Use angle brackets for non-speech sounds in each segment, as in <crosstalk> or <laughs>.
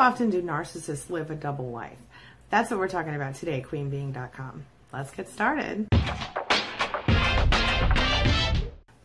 often do narcissists live a double life? That's what we're talking about today, QueenBeeing.com. Let's get started.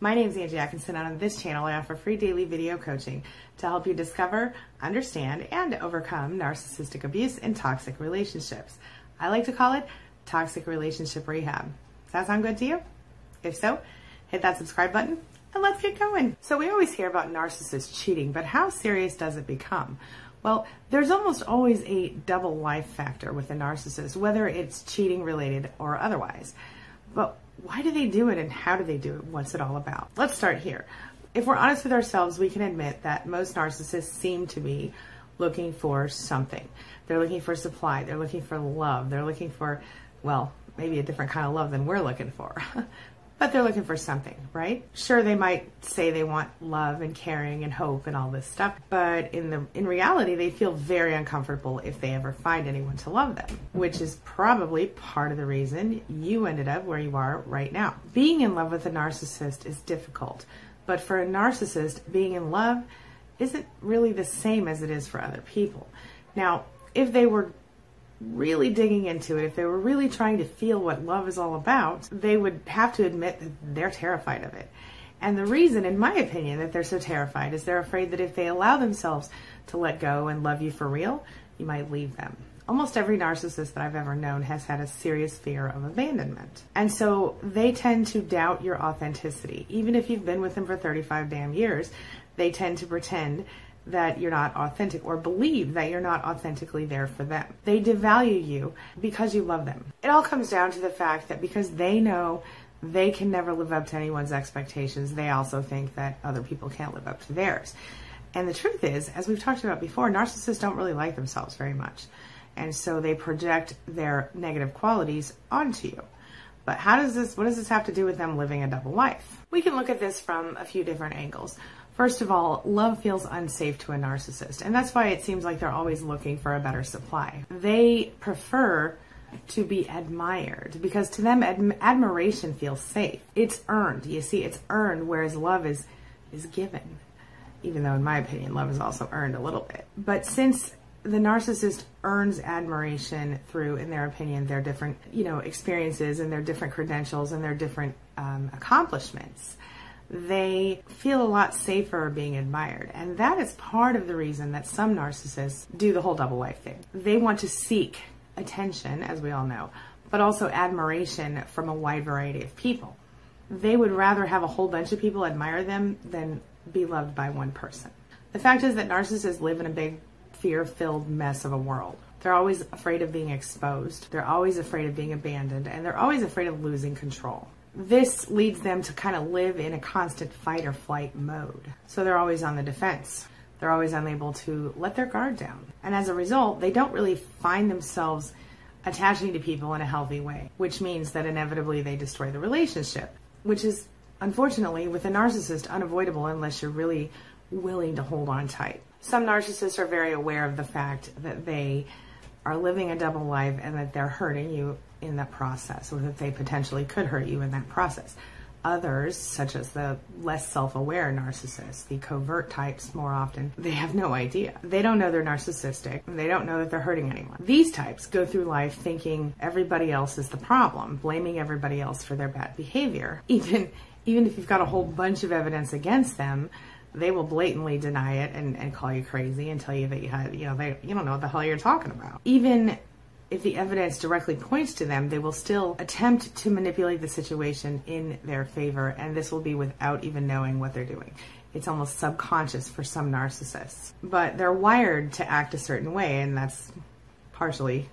My name is Angie Atkinson, and on this channel, I offer free daily video coaching to help you discover, understand, and overcome narcissistic abuse in toxic relationships. I like to call it toxic relationship rehab. Does that sound good to you? If so, hit that subscribe button and let's get going. So, we always hear about narcissists cheating, but how serious does it become? Well, there's almost always a double life factor with a narcissist, whether it's cheating related or otherwise. But why do they do it and how do they do it? What's it all about? Let's start here. If we're honest with ourselves, we can admit that most narcissists seem to be looking for something. They're looking for supply, they're looking for love, they're looking for, well, maybe a different kind of love than we're looking for. <laughs> but they're looking for something, right? Sure, they might say they want love and caring and hope and all this stuff, but in the in reality, they feel very uncomfortable if they ever find anyone to love them, which is probably part of the reason you ended up where you are right now. Being in love with a narcissist is difficult, but for a narcissist, being in love isn't really the same as it is for other people. Now, if they were really digging into it, if they were really trying to feel what love is all about, they would have to admit that they're terrified of it. And the reason, in my opinion, that they're so terrified is they're afraid that if they allow themselves to let go and love you for real, you might leave them. Almost every narcissist that I've ever known has had a serious fear of abandonment. And so they tend to doubt your authenticity. Even if you've been with them for 35 damn years, they tend to pretend that you're not authentic or believe that you're not authentically there for them. They devalue you because you love them. It all comes down to the fact that because they know they can never live up to anyone's expectations, they also think that other people can't live up to theirs. And the truth is, as we've talked about before, narcissists don't really like themselves very much. And so they project their negative qualities onto you. But how does this, what does this have to do with them living a double life? We can look at this from a few different angles. First of all, love feels unsafe to a narcissist, and that's why it seems like they're always looking for a better supply. They prefer to be admired because to them ad- admiration feels safe. It's earned. You see, it's earned whereas love is is given. Even though in my opinion love is also earned a little bit. But since the narcissist earns admiration through, in their opinion, their different, you know, experiences and their different credentials and their different um, accomplishments they feel a lot safer being admired. And that is part of the reason that some narcissists do the whole double life thing. They want to seek attention, as we all know, but also admiration from a wide variety of people. They would rather have a whole bunch of people admire them than be loved by one person. The fact is that narcissists live in a big fear filled mess of a world. They're always afraid of being exposed. They're always afraid of being abandoned. And they're always afraid of losing control this leads them to kind of live in a constant fight or flight mode. So they're always on the defense. They're always unable to let their guard down. And as a result, they don't really find themselves attaching to people in a healthy way, which means that inevitably they destroy the relationship, which is unfortunately with a narcissist unavoidable unless you're really willing to hold on tight. Some narcissists are very aware of the fact that they are living a double life and that they're hurting you in that process or that they potentially could hurt you in that process. Others, such as the less self aware narcissists, the covert types, more often, they have no idea. They don't know they're narcissistic. They don't know that they're hurting anyone. These types go through life thinking everybody else is the problem, blaming everybody else for their bad behavior. <laughs> Even, even if you've got a whole bunch of evidence against them, they will blatantly deny it and, and call you crazy and tell you that you had, you know, they, you don't know what the hell you're talking about. Even if the evidence directly points to them, they will still attempt to manipulate the situation in their favor, and this will be without even knowing what they're doing. It's almost subconscious for some narcissists. But they're wired to act a certain way, and that's partially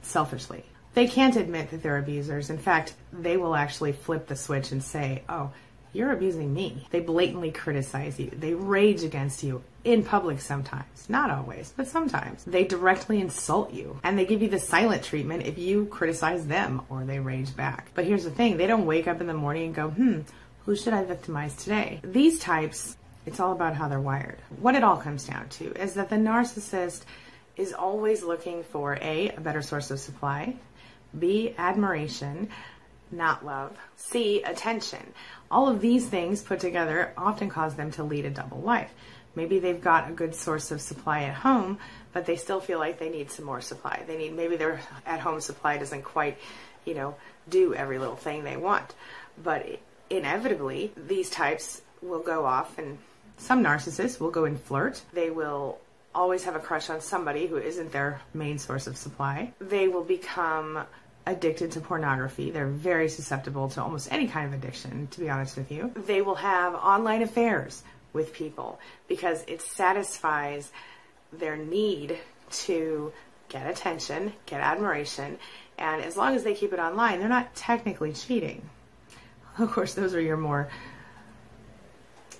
selfishly. They can't admit that they're abusers. In fact, they will actually flip the switch and say, Oh, you're abusing me. They blatantly criticize you. They rage against you in public sometimes. Not always, but sometimes. They directly insult you and they give you the silent treatment if you criticize them or they rage back. But here's the thing they don't wake up in the morning and go, hmm, who should I victimize today? These types, it's all about how they're wired. What it all comes down to is that the narcissist is always looking for A, a better source of supply, B, admiration, not love, C, attention. All of these things put together often cause them to lead a double life Maybe they've got a good source of supply at home, but they still feel like they need some more supply. They need maybe their at home supply doesn't quite, you know, do every little thing they want. But inevitably, these types will go off and some narcissists will go and flirt. They will always have a crush on somebody who isn't their main source of supply. They will become addicted to pornography. They're very susceptible to almost any kind of addiction, to be honest with you. They will have online affairs with people because it satisfies their need to get attention, get admiration, and as long as they keep it online, they're not technically cheating. Of course, those are your more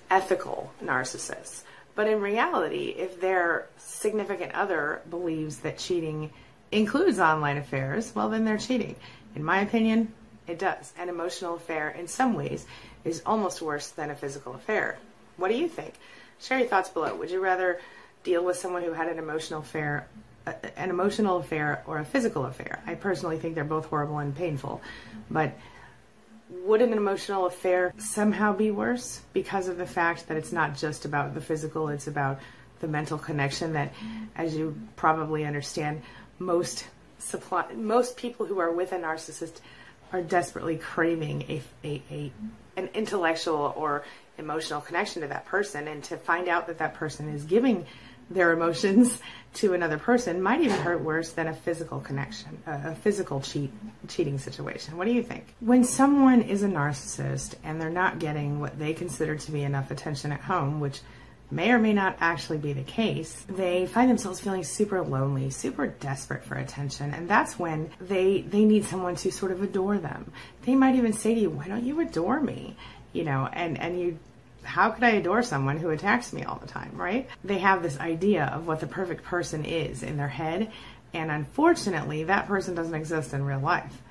ethical narcissists. But in reality, if their significant other believes that cheating includes online affairs, well, then they're cheating. In my opinion, it does. An emotional affair, in some ways, is almost worse than a physical affair. What do you think? Share your thoughts below. Would you rather deal with someone who had an emotional affair, uh, an emotional affair, or a physical affair? I personally think they're both horrible and painful, but would an emotional affair somehow be worse because of the fact that it's not just about the physical, it's about the mental connection that, as you probably understand, most supply, most people who are with a narcissist are desperately craving a, a, a an intellectual or emotional connection to that person, and to find out that that person is giving their emotions <laughs> to another person might even hurt worse than a physical connection, a, physical cheat cheating situation. What do you think? When someone is a narcissist and they're not getting what they consider to be enough attention at home, which may or may not actually be the case, they find themselves feeling super lonely, super desperate for attention, and that's when they they need someone to sort of adore them. They might even say to you, "Why don't you adore me?" You know, and and you how could I adore someone who attacks me all the time, right? They have this idea of what the perfect person is in their head, and unfortunately, that person doesn't exist in real life.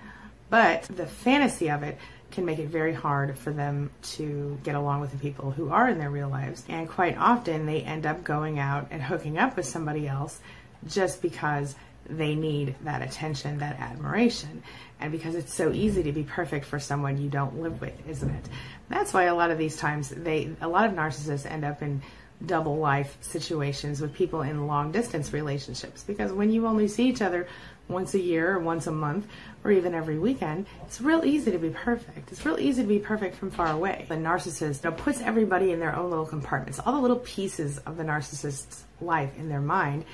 But the fantasy of it can make it very hard for them to get along with the people who are in their real lives. And quite often, they end up going out and hooking up with somebody else just because they need that attention, that admiration. And because it's so easy to be perfect for someone you don't live with, isn't it? That's why a lot of these times they a lot of narcissists end up in double life situations with people in long distance relationships because when you only see each other once a year or once a month or even every weekend, it's real easy to be perfect. It's real easy to be perfect from far away. The narcissist you know, puts everybody in their own little compartments. All the little pieces of the narcissist's life in their mind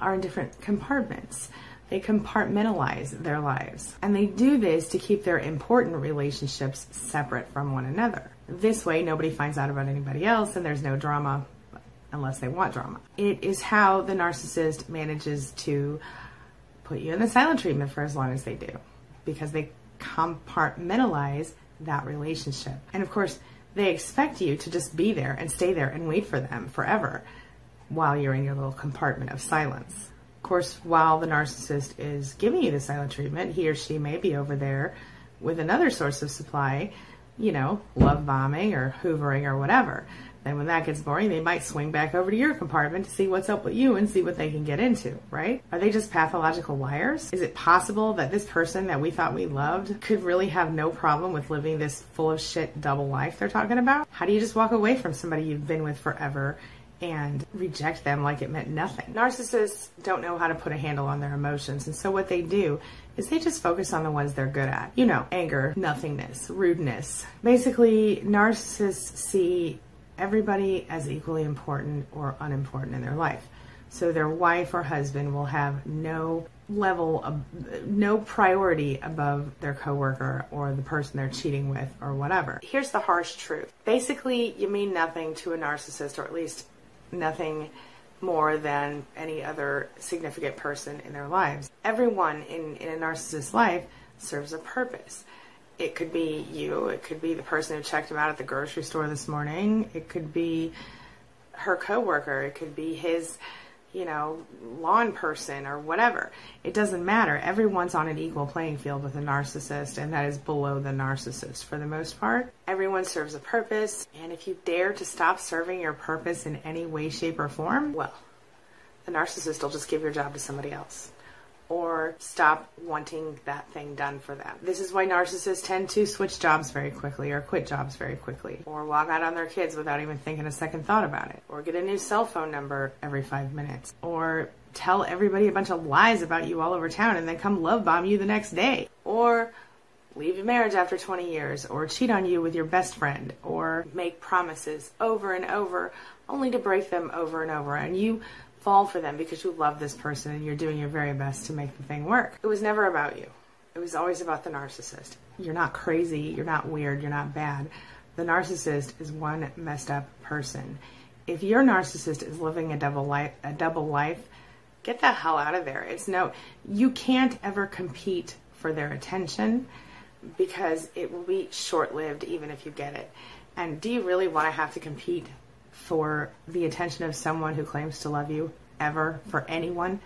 are in different compartments. They compartmentalize their lives. And they do this to keep their important relationships separate from one another. This way, nobody finds out about anybody else and there's no drama unless they want drama. It is how the narcissist manages to put you in the silent treatment for as long as they do because they compartmentalize that relationship. And of course, they expect you to just be there and stay there and wait for them forever while you're in your little compartment of silence. Of course, while the narcissist is giving you the silent treatment, he or she may be over there with another source of supply, you know, love bombing or hoovering or whatever. Then when that gets boring, they might swing back over to your compartment to see what's up with you and see what they can get into, right? Are they just pathological liars? Is it possible that this person that we thought we loved could really have no problem with living this full of shit double life they're talking about? How do you just walk away from somebody you've been with forever and reject them like it meant nothing. Narcissists don't know how to put a handle on their emotions, and so what they do is they just focus on the ones they're good at. You know, anger, nothingness, rudeness. Basically, narcissists see everybody as equally important or unimportant in their life. So their wife or husband will have no level of no priority above their coworker or the person they're cheating with or whatever. Here's the harsh truth. Basically, you mean nothing to a narcissist or at least nothing more than any other significant person in their lives. Everyone in, in a narcissist's life serves a purpose. It could be you, it could be the person who checked him out at the grocery store this morning, it could be her coworker, it could be his you know, lawn person or whatever. It doesn't matter. Everyone's on an equal playing field with a narcissist, and that is below the narcissist for the most part. Everyone serves a purpose, and if you dare to stop serving your purpose in any way, shape, or form, well, the narcissist will just give your job to somebody else. Or stop wanting that thing done for them. This is why narcissists tend to switch jobs very quickly or quit jobs very quickly or walk out on their kids without even thinking a second thought about it or get a new cell phone number every five minutes or tell everybody a bunch of lies about you all over town and then come love bomb you the next day or leave your marriage after 20 years or cheat on you with your best friend or make promises over and over only to break them over and over and you fall for them because you love this person and you're doing your very best to make the thing work. It was never about you. It was always about the narcissist. You're not crazy, you're not weird, you're not bad. The narcissist is one messed up person. If your narcissist is living a double life, a double life, get the hell out of there. It's no you can't ever compete for their attention because it will be short-lived even if you get it. And do you really want to have to compete for the attention of someone who claims to love you ever for anyone.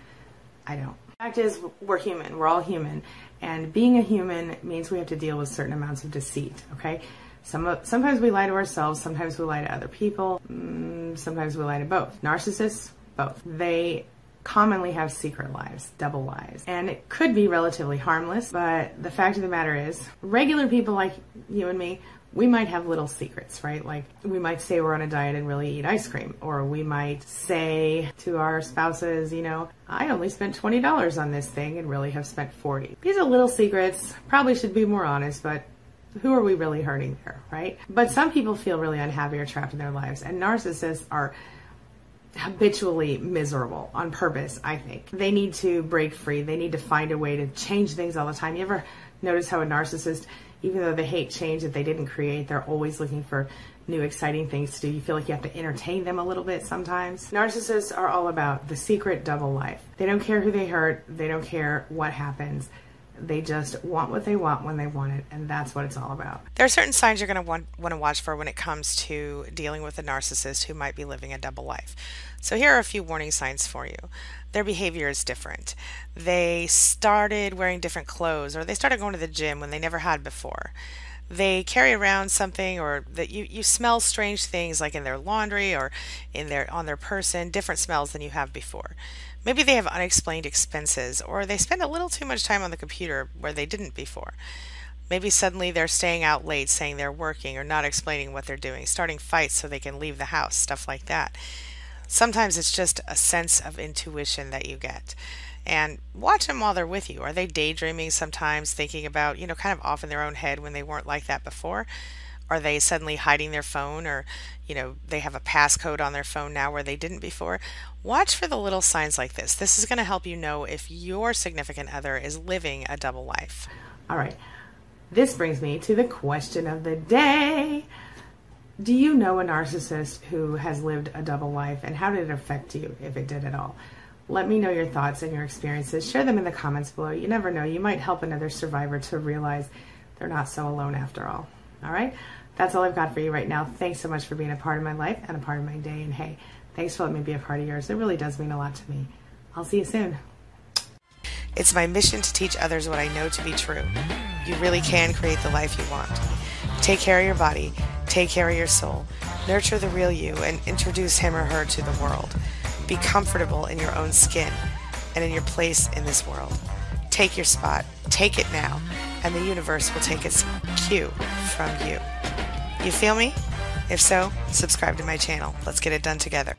I don't. The fact is, we're human. We're all human. And being a human means we have to deal with certain amounts of deceit, okay? Some, sometimes we lie to ourselves, sometimes we lie to other people, mm, sometimes we lie to both. Narcissists, both. They commonly have secret lives, double lives. And it could be relatively harmless, but the fact of the matter is, regular people like you and me, we might have little secrets, right? Like we might say we're on a diet and really eat ice cream, or we might say to our spouses, you know, I only spent $20 on this thing and really have spent 40. These are little secrets, probably should be more honest, but who are we really hurting there, right? But some people feel really unhappy or trapped in their lives, and narcissists are habitually miserable on purpose, I think. They need to break free. They need to find a way to change things all the time. You ever notice how a narcissist even though they hate change that they didn't create, they're always looking for new exciting things to do. You feel like you have to entertain them a little bit sometimes. Narcissists are all about the secret double life. They don't care who they hurt, they don't care what happens. They just want what they want when they want it, and that's what it's all about. There are certain signs you're going to want, want to watch for when it comes to dealing with a narcissist who might be living a double life. So, here are a few warning signs for you. Their behavior is different. They started wearing different clothes, or they started going to the gym when they never had before they carry around something or that you, you smell strange things like in their laundry or in their on their person different smells than you have before maybe they have unexplained expenses or they spend a little too much time on the computer where they didn't before maybe suddenly they're staying out late saying they're working or not explaining what they're doing starting fights so they can leave the house stuff like that sometimes it's just a sense of intuition that you get and watch them while they're with you. Are they daydreaming sometimes, thinking about, you know, kind of off in their own head when they weren't like that before? Are they suddenly hiding their phone or, you know, they have a passcode on their phone now where they didn't before? Watch for the little signs like this. This is going to help you know if your significant other is living a double life. All right. This brings me to the question of the day. Do you know a narcissist who has lived a double life and how did it affect you if it did at all? Let me know your thoughts and your experiences. Share them in the comments below. You never know, you might help another survivor to realize they're not so alone after all. All right? That's all I've got for you right now. Thanks so much for being a part of my life and a part of my day. And hey, thanks for letting me be a part of yours. It really does mean a lot to me. I'll see you soon. It's my mission to teach others what I know to be true. You really can create the life you want. Take care of your body, take care of your soul, nurture the real you, and introduce him or her to the world. Be comfortable in your own skin and in your place in this world. Take your spot, take it now, and the universe will take its cue from you. You feel me? If so, subscribe to my channel. Let's get it done together.